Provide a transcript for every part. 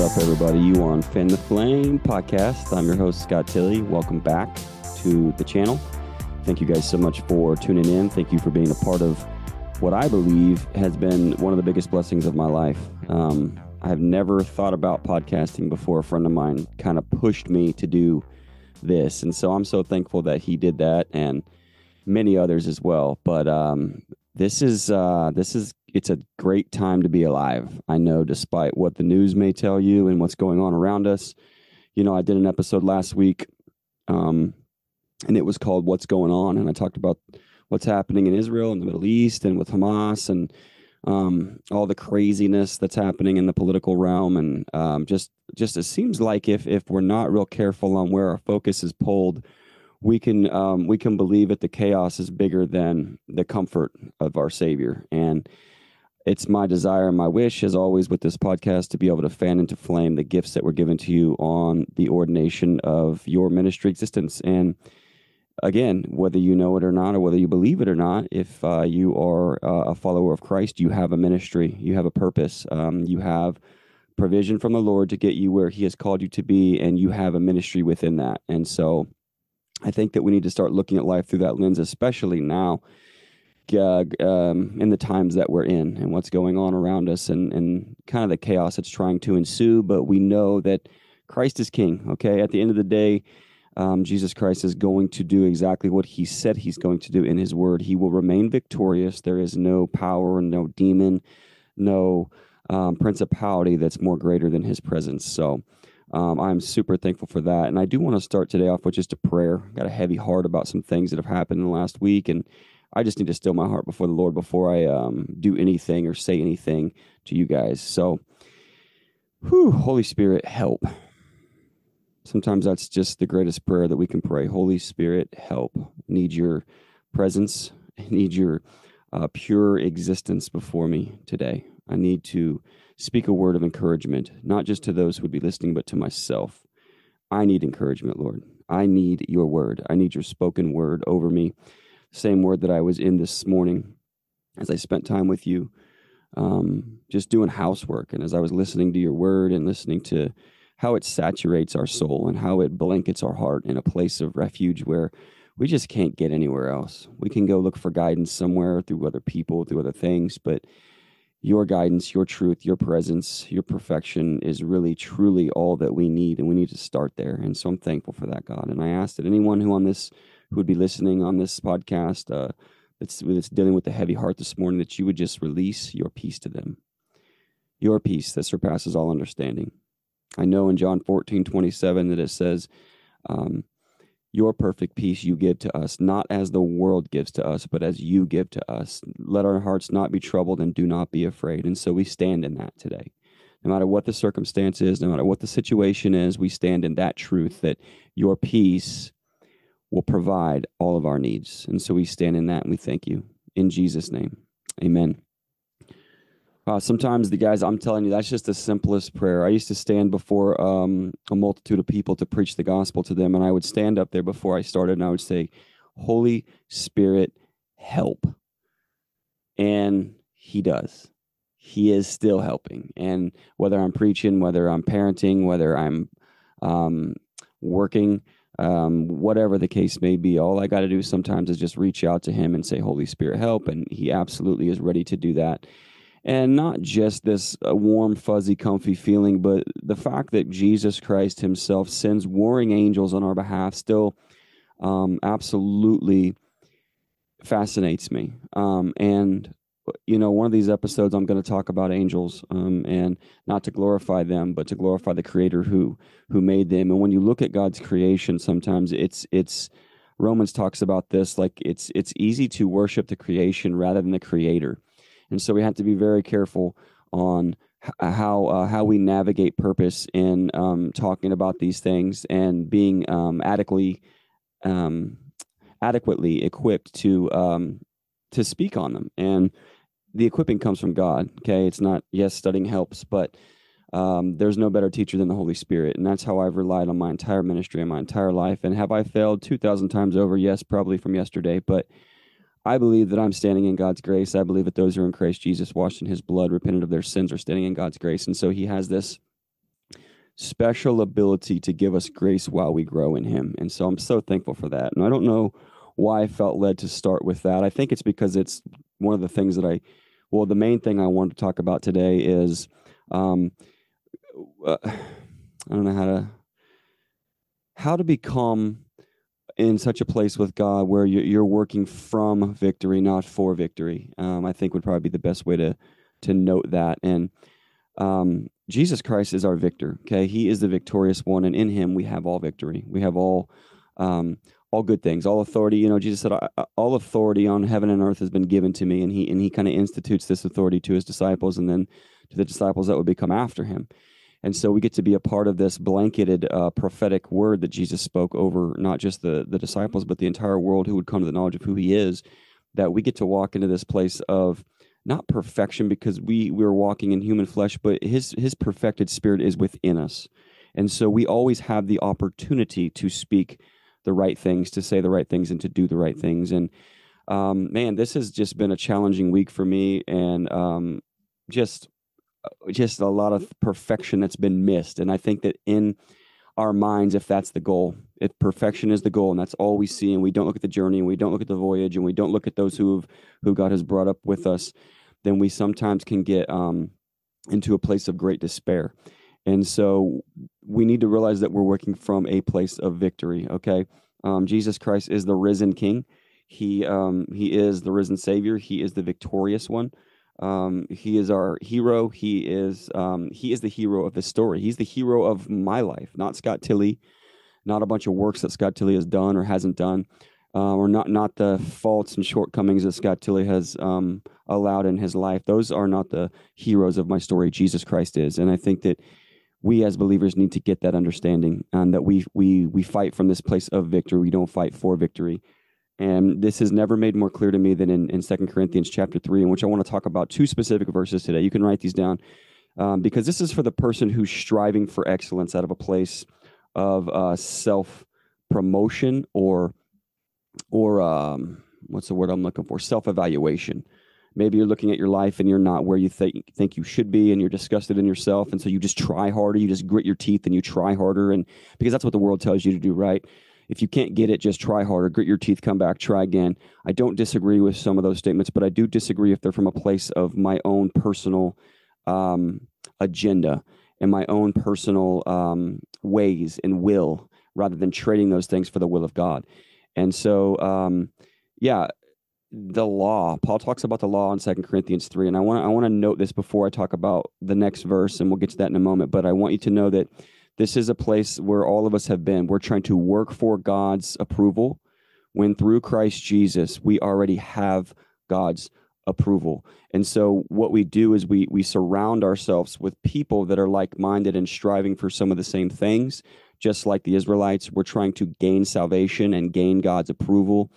Up, everybody? You on Fan the Flame podcast. I'm your host, Scott Tilley. Welcome back to the channel. Thank you guys so much for tuning in. Thank you for being a part of what I believe has been one of the biggest blessings of my life. Um, I have never thought about podcasting before. A friend of mine kind of pushed me to do this. And so I'm so thankful that he did that and many others as well. But um, this is uh, this is it's a great time to be alive. I know, despite what the news may tell you and what's going on around us. You know, I did an episode last week, um, and it was called "What's Going On," and I talked about what's happening in Israel and the Middle East and with Hamas and um, all the craziness that's happening in the political realm, and um, just just it seems like if if we're not real careful on where our focus is pulled, we can um, we can believe that the chaos is bigger than the comfort of our Savior. And it's my desire and my wish, as always, with this podcast, to be able to fan into flame the gifts that were given to you on the ordination of your ministry existence. And again, whether you know it or not, or whether you believe it or not, if uh, you are uh, a follower of Christ, you have a ministry, you have a purpose, um, you have provision from the Lord to get you where He has called you to be, and you have a ministry within that. And so I think that we need to start looking at life through that lens, especially now. Uh, um, in the times that we're in and what's going on around us and, and kind of the chaos that's trying to ensue. But we know that Christ is King. Okay. At the end of the day, um, Jesus Christ is going to do exactly what he said he's going to do in his word. He will remain victorious. There is no power, no demon, no um, principality that's more greater than his presence. So, um, I'm super thankful for that. And I do want to start today off with just a prayer. Got a heavy heart about some things that have happened in the last week. And I just need to still my heart before the Lord before I um, do anything or say anything to you guys. So, whew, Holy Spirit, help. Sometimes that's just the greatest prayer that we can pray. Holy Spirit, help. Need your presence. Need your uh, pure existence before me today. I need to speak a word of encouragement, not just to those who would be listening, but to myself. I need encouragement, Lord. I need your word. I need your spoken word over me. Same word that I was in this morning as I spent time with you, um, just doing housework. And as I was listening to your word and listening to how it saturates our soul and how it blankets our heart in a place of refuge where we just can't get anywhere else. We can go look for guidance somewhere through other people, through other things, but your guidance, your truth, your presence, your perfection is really truly all that we need, and we need to start there. And so I'm thankful for that, God. And I ask that anyone who on this who would be listening on this podcast uh, that's, that's dealing with a heavy heart this morning, that you would just release your peace to them, your peace that surpasses all understanding. I know in John 14, 27 that it says, um, your perfect peace you give to us, not as the world gives to us, but as you give to us. Let our hearts not be troubled and do not be afraid. And so we stand in that today. No matter what the circumstance is, no matter what the situation is, we stand in that truth that your peace will provide all of our needs. And so we stand in that and we thank you. In Jesus' name, amen. Uh, sometimes the guys, I'm telling you, that's just the simplest prayer. I used to stand before um, a multitude of people to preach the gospel to them, and I would stand up there before I started and I would say, Holy Spirit, help. And He does. He is still helping. And whether I'm preaching, whether I'm parenting, whether I'm um, working, um, whatever the case may be, all I got to do sometimes is just reach out to Him and say, Holy Spirit, help. And He absolutely is ready to do that and not just this uh, warm, fuzzy, comfy feeling, but the fact that Jesus Christ Himself sends warring angels on our behalf still um, absolutely fascinates me. Um, and you know, one of these episodes, I'm going to talk about angels, um, and not to glorify them, but to glorify the Creator who who made them. And when you look at God's creation, sometimes it's it's Romans talks about this like it's it's easy to worship the creation rather than the Creator and so we have to be very careful on how uh, how we navigate purpose in um, talking about these things and being um, adequately um, adequately equipped to um, to speak on them. And the equipping comes from God. Okay, it's not yes, studying helps, but um, there's no better teacher than the Holy Spirit, and that's how I've relied on my entire ministry and my entire life. And have I failed two thousand times over? Yes, probably from yesterday, but I believe that I'm standing in God's grace. I believe that those who are in Christ Jesus, washed in his blood, repented of their sins, are standing in God's grace. And so he has this special ability to give us grace while we grow in Him. And so I'm so thankful for that. And I don't know why I felt led to start with that. I think it's because it's one of the things that I, well, the main thing I wanted to talk about today is, um, uh, I don't know how to, how to become in such a place with God where you're, working from victory, not for victory. Um, I think would probably be the best way to to note that. And um, Jesus Christ is our victor. Okay, He is the victorious one, and in Him we have all victory. We have all um, all good things, all authority. You know, Jesus said, "All authority on heaven and earth has been given to me," and He and He kind of institutes this authority to His disciples, and then to the disciples that would become after Him. And so we get to be a part of this blanketed uh, prophetic word that Jesus spoke over not just the the disciples, but the entire world who would come to the knowledge of who He is. That we get to walk into this place of not perfection because we we're walking in human flesh, but His His perfected Spirit is within us, and so we always have the opportunity to speak the right things, to say the right things, and to do the right things. And um, man, this has just been a challenging week for me, and um, just uh, just a lot of perfection that's been missed. And I think that in our minds, if that's the goal, if perfection is the goal, and that's all we see, and we don't look at the journey, and we don't look at the voyage, and we don't look at those who who God has brought up with us, then we sometimes can get um, into a place of great despair. And so we need to realize that we're working from a place of victory. Okay, um, Jesus Christ is the risen King. He um, he is the risen Savior. He is the victorious one. Um, he is our hero. He is um, he is the hero of the story. He's the hero of my life, not Scott Tilley, not a bunch of works that Scott Tilley has done or hasn't done, uh, or not not the faults and shortcomings that Scott Tilley has um, allowed in his life. Those are not the heroes of my story. Jesus Christ is, and I think that we as believers need to get that understanding and that we we we fight from this place of victory. We don't fight for victory. And this is never made more clear to me than in, in 2 Corinthians chapter 3, in which I want to talk about two specific verses today. You can write these down um, because this is for the person who's striving for excellence out of a place of uh, self promotion or, or um, what's the word I'm looking for? Self evaluation. Maybe you're looking at your life and you're not where you think think you should be, and you're disgusted in yourself, and so you just try harder. You just grit your teeth and you try harder, and because that's what the world tells you to do, right? if you can't get it, just try harder, grit your teeth, come back, try again. I don't disagree with some of those statements, but I do disagree if they're from a place of my own personal um, agenda and my own personal um, ways and will rather than trading those things for the will of God. And so, um, yeah, the law. Paul talks about the law in Second Corinthians three, and I want I want to note this before I talk about the next verse, and we'll get to that in a moment. But I want you to know that this is a place where all of us have been. We're trying to work for God's approval when through Christ Jesus, we already have God's approval. And so what we do is we we surround ourselves with people that are like-minded and striving for some of the same things. Just like the Israelites, we're trying to gain salvation and gain God's approval,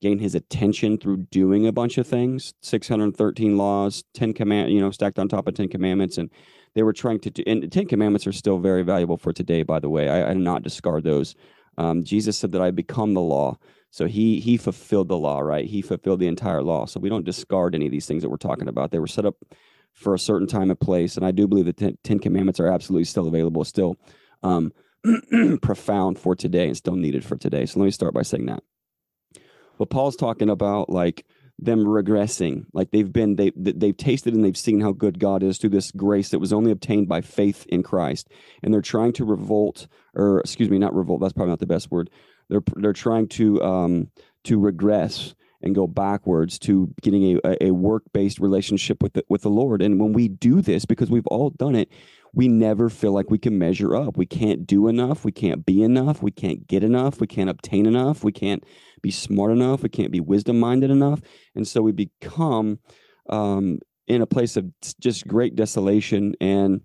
gain his attention through doing a bunch of things. 613 laws, 10 command, you know, stacked on top of 10 commandments and they were trying to do, and Ten Commandments are still very valuable for today, by the way. I, I do not discard those. Um, Jesus said that I become the law. So he he fulfilled the law, right? He fulfilled the entire law. So we don't discard any of these things that we're talking about. They were set up for a certain time and place, and I do believe the Ten Commandments are absolutely still available, still um, profound for today, and still needed for today. So let me start by saying that. What Paul's talking about, like them regressing. Like they've been they they've tasted and they've seen how good God is through this grace that was only obtained by faith in Christ. And they're trying to revolt or excuse me not revolt that's probably not the best word. They're they're trying to um to regress and go backwards to getting a, a work-based relationship with the, with the Lord. And when we do this because we've all done it we never feel like we can measure up. We can't do enough. We can't be enough. We can't get enough. We can't obtain enough. We can't be smart enough. We can't be wisdom minded enough. And so we become um, in a place of just great desolation and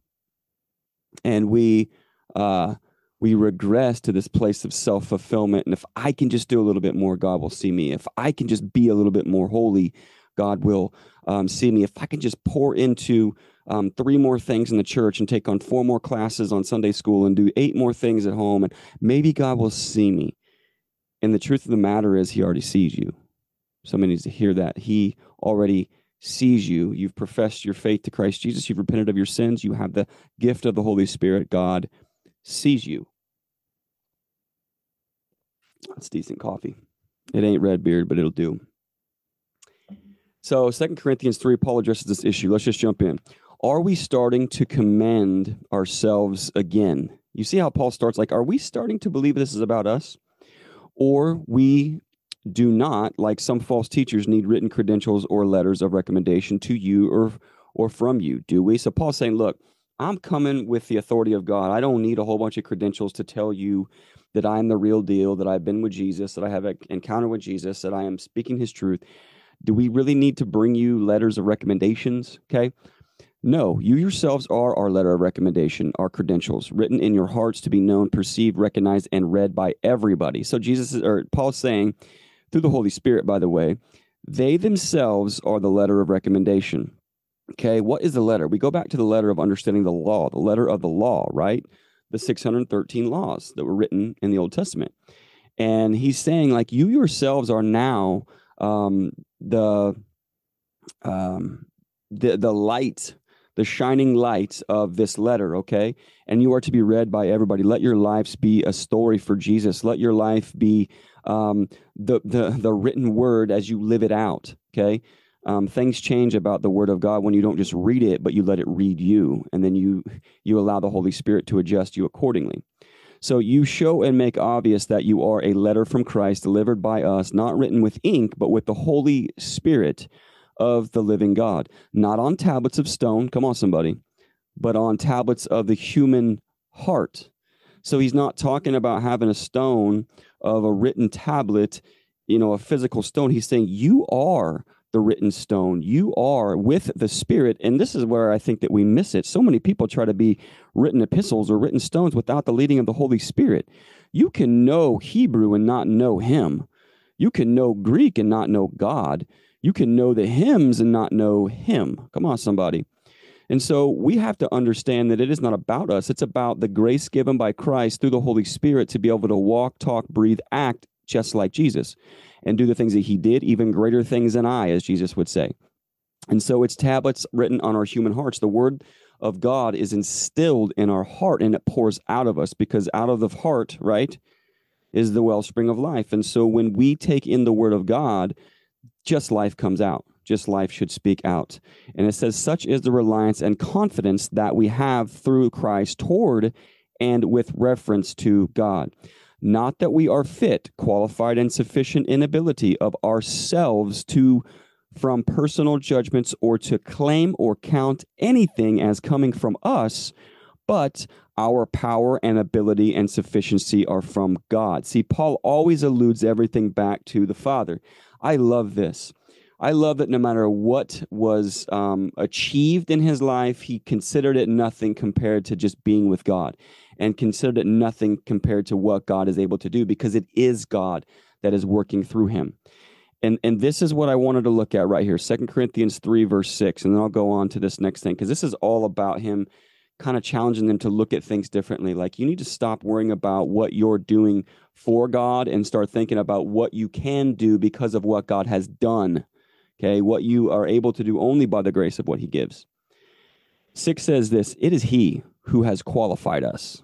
and we uh, we regress to this place of self fulfillment. And if I can just do a little bit more, God will see me. If I can just be a little bit more holy, God will um, see me. If I can just pour into um, three more things in the church and take on four more classes on Sunday school and do eight more things at home, and maybe God will see me. And the truth of the matter is, He already sees you. Somebody needs to hear that. He already sees you. You've professed your faith to Christ Jesus. You've repented of your sins. You have the gift of the Holy Spirit. God sees you. That's decent coffee. It ain't red beard, but it'll do. So, Second Corinthians 3, Paul addresses this issue. Let's just jump in. Are we starting to commend ourselves again? You see how Paul starts like, are we starting to believe this is about us? Or we do not, like some false teachers, need written credentials or letters of recommendation to you or or from you, do we? So Paul's saying, look, I'm coming with the authority of God. I don't need a whole bunch of credentials to tell you that I'm the real deal, that I've been with Jesus, that I have an encounter with Jesus, that I am speaking his truth. Do we really need to bring you letters of recommendations? Okay. No, you yourselves are our letter of recommendation, our credentials, written in your hearts to be known, perceived, recognized, and read by everybody. So Jesus is, or Paul's saying, through the Holy Spirit, by the way, they themselves are the letter of recommendation. Okay, what is the letter? We go back to the letter of understanding the law, the letter of the law, right? The 613 laws that were written in the Old Testament. And he's saying, like, you yourselves are now um, the um, the the light the shining light of this letter, okay? And you are to be read by everybody. Let your lives be a story for Jesus. Let your life be um, the, the, the written word as you live it out, okay? Um, things change about the word of God when you don't just read it, but you let it read you, and then you you allow the Holy Spirit to adjust you accordingly. So you show and make obvious that you are a letter from Christ delivered by us, not written with ink, but with the Holy Spirit of the living God, not on tablets of stone, come on, somebody, but on tablets of the human heart. So he's not talking about having a stone of a written tablet, you know, a physical stone. He's saying you are the written stone. You are with the Spirit. And this is where I think that we miss it. So many people try to be written epistles or written stones without the leading of the Holy Spirit. You can know Hebrew and not know Him. You can know Greek and not know God. You can know the hymns and not know Him. Come on, somebody. And so we have to understand that it is not about us. It's about the grace given by Christ through the Holy Spirit to be able to walk, talk, breathe, act just like Jesus and do the things that he did, even greater things than I, as Jesus would say. And so it's tablets written on our human hearts. The word of God is instilled in our heart and it pours out of us because out of the heart, right, is the wellspring of life. And so when we take in the word of God, just life comes out. Just life should speak out. And it says, such is the reliance and confidence that we have through Christ toward and with reference to God. Not that we are fit, qualified, and sufficient in ability of ourselves to from personal judgments or to claim or count anything as coming from us, but our power and ability and sufficiency are from God. See, Paul always alludes everything back to the Father. I love this. I love that no matter what was um, achieved in his life, he considered it nothing compared to just being with God and considered it nothing compared to what God is able to do because it is God that is working through him. And, and this is what I wanted to look at right here Second Corinthians 3, verse 6. And then I'll go on to this next thing because this is all about him kind of challenging them to look at things differently. Like you need to stop worrying about what you're doing for God and start thinking about what you can do because of what God has done. Okay, what you are able to do only by the grace of what He gives. Six says this it is He who has qualified us.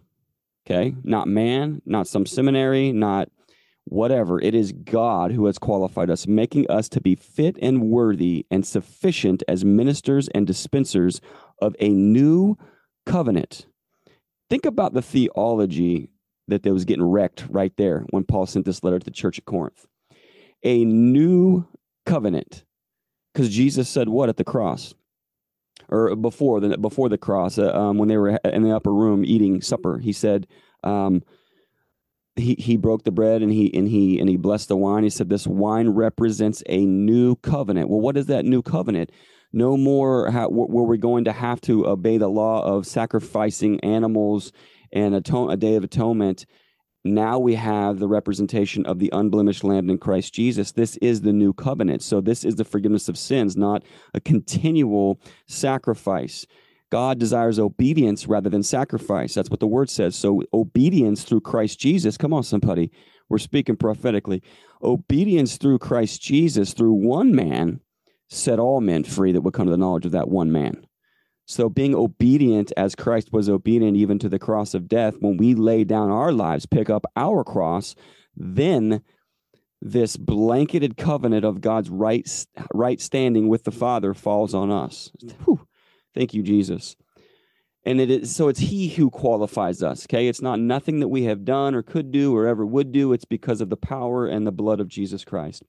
Okay, not man, not some seminary, not whatever. It is God who has qualified us, making us to be fit and worthy and sufficient as ministers and dispensers of a new covenant. Think about the theology that was getting wrecked right there when Paul sent this letter to the church at Corinth. A new covenant. Because Jesus said what at the cross? Or before the before the cross, uh, um, when they were in the upper room eating supper, he said, um, he he broke the bread and he and he and he blessed the wine. He said, "This wine represents a new covenant." Well, what is that new covenant? No more ha- were we going to have to obey the law of sacrificing animals and a day of atonement. Now we have the representation of the unblemished Lamb in Christ Jesus. This is the new covenant. So, this is the forgiveness of sins, not a continual sacrifice. God desires obedience rather than sacrifice. That's what the word says. So, obedience through Christ Jesus. Come on, somebody. We're speaking prophetically. Obedience through Christ Jesus, through one man, set all men free that would come to the knowledge of that one man. So, being obedient as Christ was obedient even to the cross of death, when we lay down our lives, pick up our cross, then this blanketed covenant of God's right, right standing with the Father falls on us. Whew. Thank you, Jesus. And it is so it's He who qualifies us. Okay. It's not nothing that we have done or could do or ever would do. It's because of the power and the blood of Jesus Christ.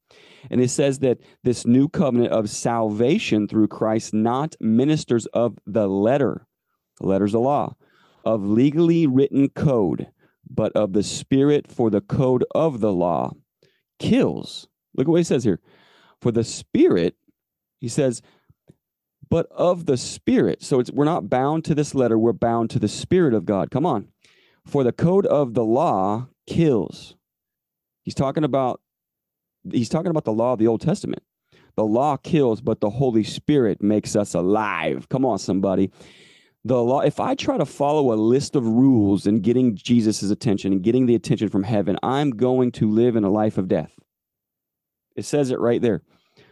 And it says that this new covenant of salvation through Christ, not ministers of the letter, the letter's of law, of legally written code, but of the spirit for the code of the law kills. Look at what he says here. For the spirit, he says, but of the spirit. So we're not bound to this letter, we're bound to the spirit of God. Come on. For the code of the law kills. He's talking about he's talking about the law of the Old Testament. The law kills, but the Holy Spirit makes us alive. Come on, somebody. The law, if I try to follow a list of rules and getting Jesus' attention and getting the attention from heaven, I'm going to live in a life of death. It says it right there.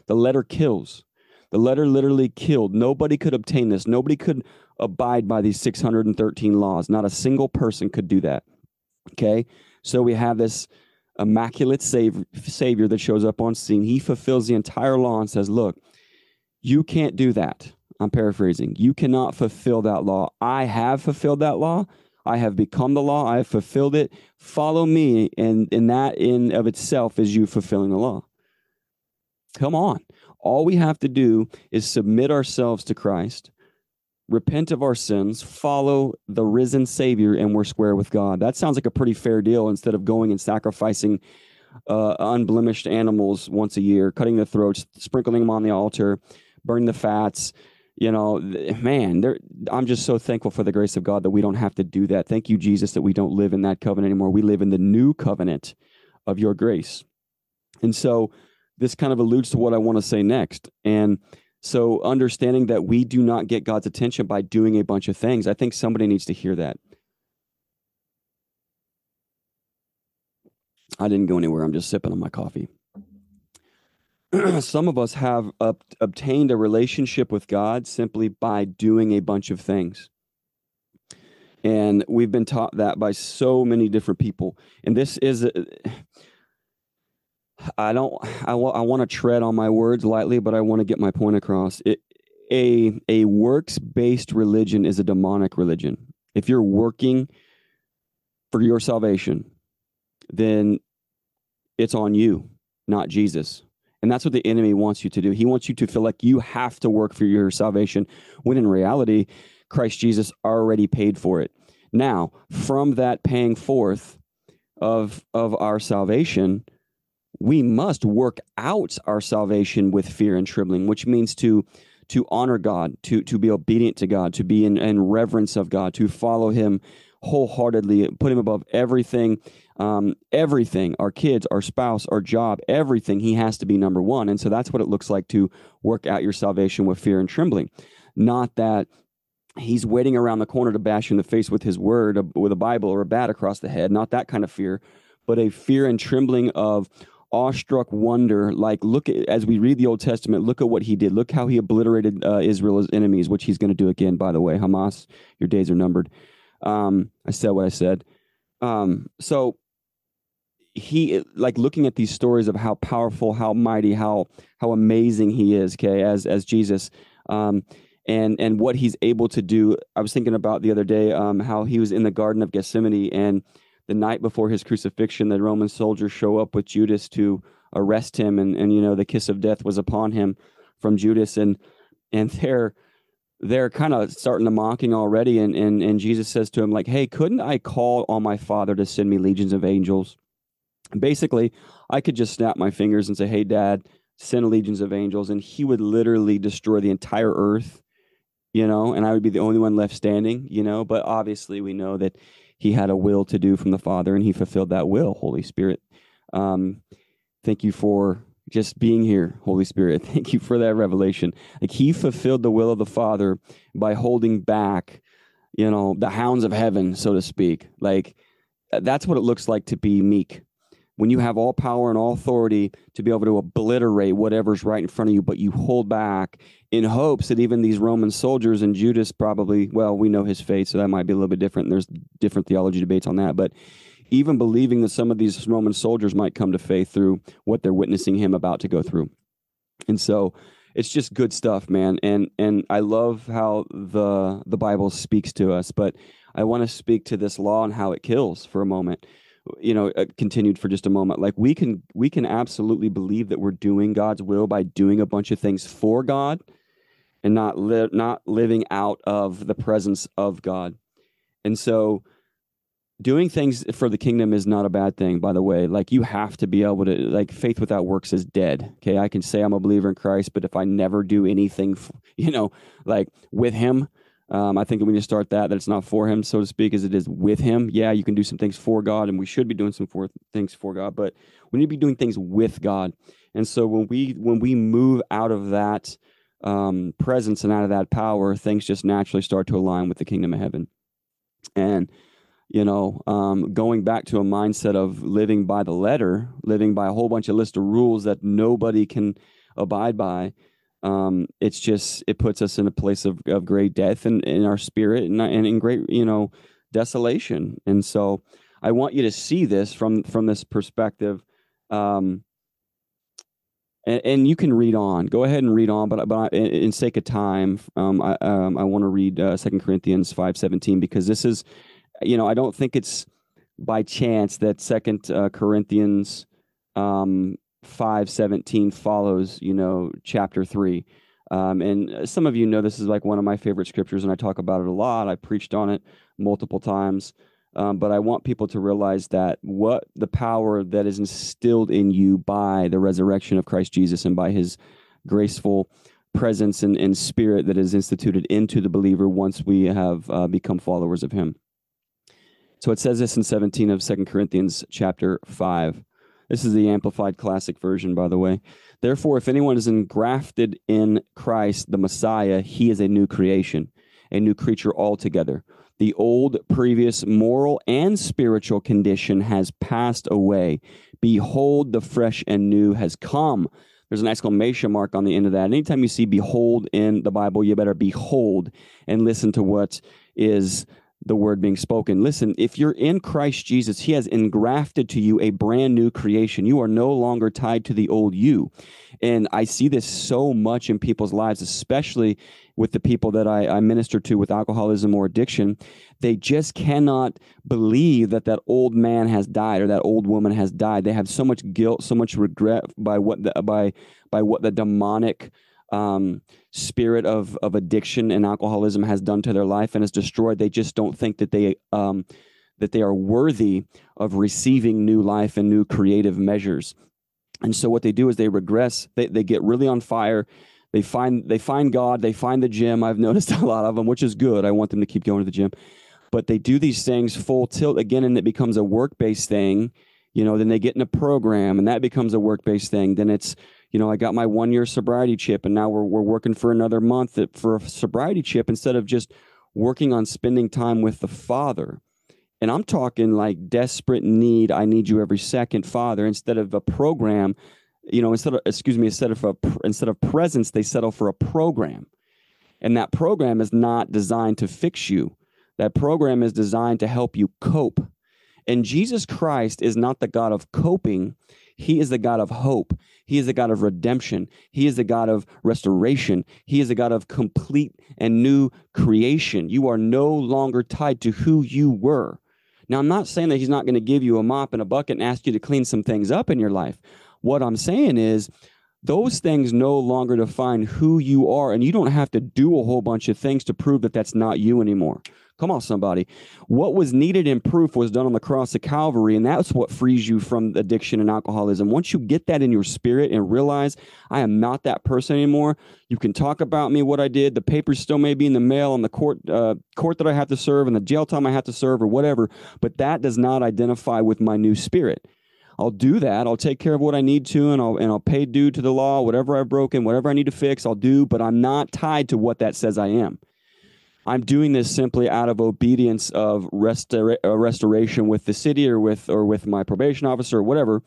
The letter kills. The letter literally killed. Nobody could obtain this. Nobody could abide by these 613 laws. Not a single person could do that. Okay? So we have this immaculate savior, that shows up on scene. He fulfills the entire law and says, Look, you can't do that. I'm paraphrasing. You cannot fulfill that law. I have fulfilled that law. I have become the law. I have fulfilled it. Follow me. And, and that in of itself is you fulfilling the law. Come on. All we have to do is submit ourselves to Christ, repent of our sins, follow the risen Savior, and we're square with God. That sounds like a pretty fair deal instead of going and sacrificing uh, unblemished animals once a year, cutting the throats, sprinkling them on the altar, burning the fats. You know, man, I'm just so thankful for the grace of God that we don't have to do that. Thank you, Jesus, that we don't live in that covenant anymore. We live in the new covenant of your grace. And so, this kind of alludes to what I want to say next. And so, understanding that we do not get God's attention by doing a bunch of things, I think somebody needs to hear that. I didn't go anywhere. I'm just sipping on my coffee. Some of us have up, obtained a relationship with God simply by doing a bunch of things. And we've been taught that by so many different people. And this is. A, I don't. I, w- I want to tread on my words lightly, but I want to get my point across. It, a a works based religion is a demonic religion. If you're working for your salvation, then it's on you, not Jesus. And that's what the enemy wants you to do. He wants you to feel like you have to work for your salvation, when in reality, Christ Jesus already paid for it. Now, from that paying forth of of our salvation, we must work out our salvation with fear and trembling, which means to to honor God, to to be obedient to God, to be in, in reverence of God, to follow Him wholeheartedly, put Him above everything, um, everything, our kids, our spouse, our job, everything. He has to be number one, and so that's what it looks like to work out your salvation with fear and trembling. Not that He's waiting around the corner to bash you in the face with His word, with a Bible or a bat across the head. Not that kind of fear, but a fear and trembling of awestruck wonder like look at as we read the old testament look at what he did. Look how he obliterated uh, israel's enemies which he's going to do again by the way. Hamas your days are numbered. Um, i said what i said. Um, so he like looking at these stories of how powerful how mighty how how amazing he is okay as as jesus um, and and what he's able to do. I was thinking about the other day um, how he was in the garden of gethsemane and the night before his crucifixion, the Roman soldiers show up with Judas to arrest him, and and you know the kiss of death was upon him from Judas, and and they're they're kind of starting to mocking already, and and and Jesus says to him like, "Hey, couldn't I call on my Father to send me legions of angels?" Basically, I could just snap my fingers and say, "Hey, Dad." Send legions of angels, and he would literally destroy the entire earth you know, and I would be the only one left standing, you know. But obviously, we know that he had a will to do from the Father, and he fulfilled that will. Holy Spirit, um, thank you for just being here, Holy Spirit. Thank you for that revelation. Like he fulfilled the will of the Father by holding back, you know, the hounds of heaven, so to speak. Like that's what it looks like to be meek. When you have all power and all authority to be able to obliterate whatever's right in front of you, but you hold back in hopes that even these Roman soldiers and Judas probably, well, we know his fate, so that might be a little bit different. There's different theology debates on that. But even believing that some of these Roman soldiers might come to faith through what they're witnessing him about to go through. And so it's just good stuff, man. And and I love how the the Bible speaks to us, but I want to speak to this law and how it kills for a moment you know uh, continued for just a moment like we can we can absolutely believe that we're doing god's will by doing a bunch of things for god and not li- not living out of the presence of god. And so doing things for the kingdom is not a bad thing by the way. Like you have to be able to like faith without works is dead okay? I can say i'm a believer in christ but if i never do anything you know like with him um, I think need to start that, that it's not for him, so to speak, as it is with him. Yeah, you can do some things for God, and we should be doing some for things for God, but we need to be doing things with God. And so when we when we move out of that um, presence and out of that power, things just naturally start to align with the kingdom of heaven. And you know, um, going back to a mindset of living by the letter, living by a whole bunch of list of rules that nobody can abide by um, it's just it puts us in a place of, of great death and in our spirit and, and in great you know desolation. And so i want you to see this from from this perspective. Um, and, and, you can read on. Go ahead and read on but, but in, in sake of time um, i, um, I want to read uh, 2 corinthians 5.17 because this is you know i don't think it's by chance that second uh, corinthians um, 517 follows, you know, chapter 3. Um, and some of you know this is like one of my favorite scriptures, and I talk about it a lot. I preached on it multiple times. Um, but I want people to realize that what the power that is instilled in you by the resurrection of Christ Jesus and by his graceful presence and, and spirit that is instituted into the believer once we have uh, become followers of him. So it says this in 17 of Second Corinthians chapter 5. This is the Amplified Classic version, by the way. Therefore, if anyone is engrafted in Christ, the Messiah, he is a new creation, a new creature altogether. The old, previous moral and spiritual condition has passed away. Behold, the fresh and new has come. There's an exclamation mark on the end of that. Anytime you see behold in the Bible, you better behold and listen to what is the word being spoken. Listen, if you're in Christ Jesus, He has engrafted to you a brand new creation. You are no longer tied to the old you. And I see this so much in people's lives, especially with the people that I, I minister to with alcoholism or addiction. They just cannot believe that that old man has died or that old woman has died. They have so much guilt, so much regret by what the, by by what the demonic um, spirit of of addiction and alcoholism has done to their life and has destroyed. They just don't think that they um, that they are worthy of receiving new life and new creative measures. And so what they do is they regress. They they get really on fire. They find they find God. They find the gym. I've noticed a lot of them, which is good. I want them to keep going to the gym. But they do these things full tilt again, and it becomes a work based thing. You know, then they get in a program, and that becomes a work based thing. Then it's you know, I got my one year sobriety chip and now we're, we're working for another month for a sobriety chip instead of just working on spending time with the Father. And I'm talking like desperate need, I need you every second, Father, instead of a program, you know, instead of, excuse me, instead of a, instead of presence, they settle for a program. And that program is not designed to fix you. That program is designed to help you cope. And Jesus Christ is not the God of coping. He is the God of hope. He is a God of redemption. He is a God of restoration. He is a God of complete and new creation. You are no longer tied to who you were. Now, I'm not saying that He's not going to give you a mop and a bucket and ask you to clean some things up in your life. What I'm saying is, those things no longer define who you are, and you don't have to do a whole bunch of things to prove that that's not you anymore. Come on, somebody. What was needed in proof was done on the cross of Calvary, and that's what frees you from addiction and alcoholism. Once you get that in your spirit and realize I am not that person anymore, you can talk about me, what I did. The papers still may be in the mail on the court uh, court that I have to serve and the jail time I have to serve or whatever, but that does not identify with my new spirit. I'll do that. I'll take care of what I need to, and I'll and I'll pay due to the law, whatever I've broken, whatever I need to fix, I'll do. But I'm not tied to what that says I am. I'm doing this simply out of obedience of uh, restoration with the city or with or with my probation officer or whatever.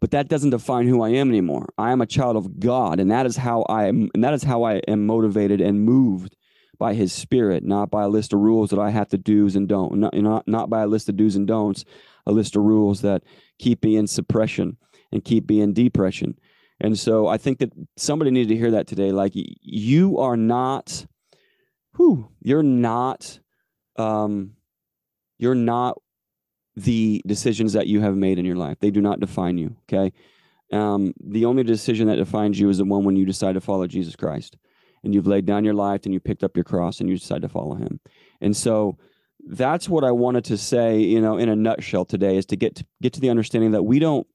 But that doesn't define who I am anymore. I am a child of God, and that is how I am, and that is how I am motivated and moved by His Spirit, not by a list of rules that I have to do's and don't, not not, not by a list of do's and don'ts, a list of rules that keep me in suppression and keep me in depression. And so I think that somebody needed to hear that today. Like you are not whew, you're not um, you're not the decisions that you have made in your life. They do not define you. Okay. Um, the only decision that defines you is the one when you decide to follow Jesus Christ and you've laid down your life and you picked up your cross and you decide to follow him. And so that's what I wanted to say, you know, in a nutshell today is to get to get to the understanding that we don't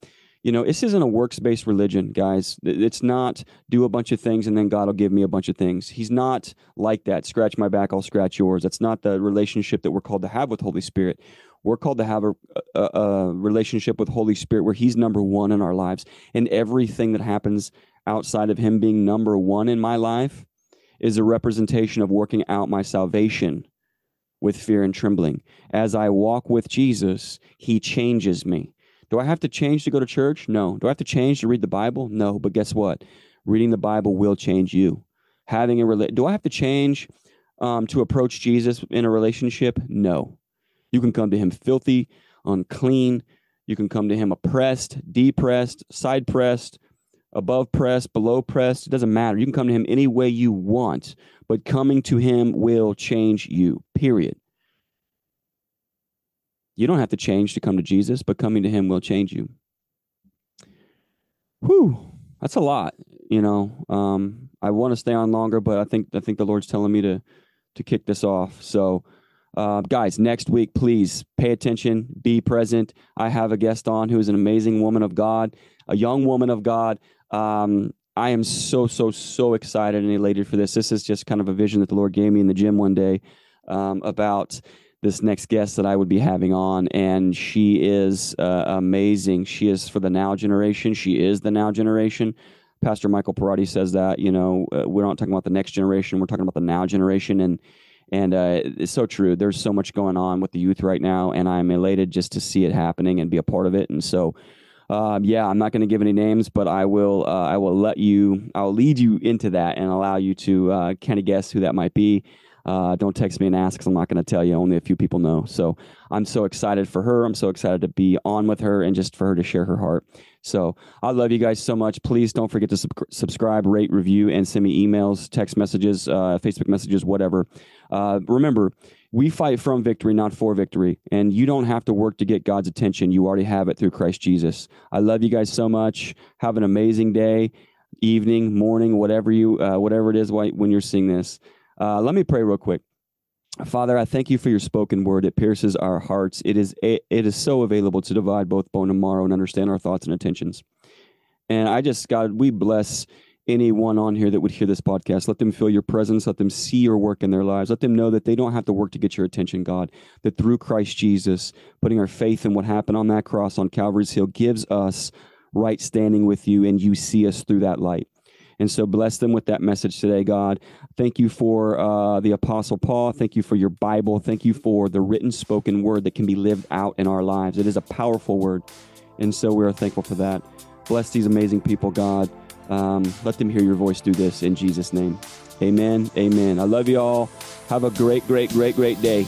you know, this isn't a works based religion, guys. It's not do a bunch of things and then God will give me a bunch of things. He's not like that. Scratch my back, I'll scratch yours. That's not the relationship that we're called to have with Holy Spirit. We're called to have a, a, a relationship with Holy Spirit where He's number one in our lives. And everything that happens outside of Him being number one in my life is a representation of working out my salvation with fear and trembling. As I walk with Jesus, He changes me. Do I have to change to go to church? No. Do I have to change to read the Bible? No. But guess what? Reading the Bible will change you. Having a rela- do I have to change um, to approach Jesus in a relationship? No. You can come to Him filthy, unclean. You can come to Him oppressed, depressed, side pressed, above pressed, below pressed. It doesn't matter. You can come to Him any way you want, but coming to Him will change you. Period. You don't have to change to come to Jesus, but coming to him will change you. Whew, that's a lot. You know, um, I want to stay on longer, but I think I think the Lord's telling me to to kick this off. So, uh, guys, next week, please pay attention, be present. I have a guest on who is an amazing woman of God, a young woman of God. Um, I am so so so excited and elated for this. This is just kind of a vision that the Lord gave me in the gym one day um, about this next guest that I would be having on, and she is uh, amazing. She is for the now generation. She is the now generation. Pastor Michael Parati says that you know uh, we're not talking about the next generation. We're talking about the now generation, and and uh, it's so true. There's so much going on with the youth right now, and I'm elated just to see it happening and be a part of it. And so, um, yeah, I'm not going to give any names, but I will. Uh, I will let you. I'll lead you into that and allow you to uh, kind of guess who that might be. Uh, don't text me and ask because I'm not going to tell you. Only a few people know. So I'm so excited for her. I'm so excited to be on with her and just for her to share her heart. So I love you guys so much. Please don't forget to sub- subscribe, rate, review, and send me emails, text messages, uh, Facebook messages, whatever. Uh, remember, we fight from victory, not for victory. And you don't have to work to get God's attention. You already have it through Christ Jesus. I love you guys so much. Have an amazing day, evening, morning, whatever you, uh, whatever it is when you're seeing this. Uh, let me pray real quick. Father, I thank you for your spoken word. It pierces our hearts. It is it is so available to divide both bone and marrow and understand our thoughts and intentions. And I just God, we bless anyone on here that would hear this podcast. Let them feel your presence. Let them see your work in their lives. Let them know that they don't have to work to get your attention, God. That through Christ Jesus, putting our faith in what happened on that cross on Calvary's Hill gives us right standing with you, and you see us through that light. And so bless them with that message today, God. Thank you for uh, the Apostle Paul. Thank you for your Bible. Thank you for the written spoken word that can be lived out in our lives. It is a powerful word. And so we are thankful for that. Bless these amazing people, God. Um, let them hear your voice through this in Jesus' name. Amen. Amen. I love you all. Have a great, great, great, great day.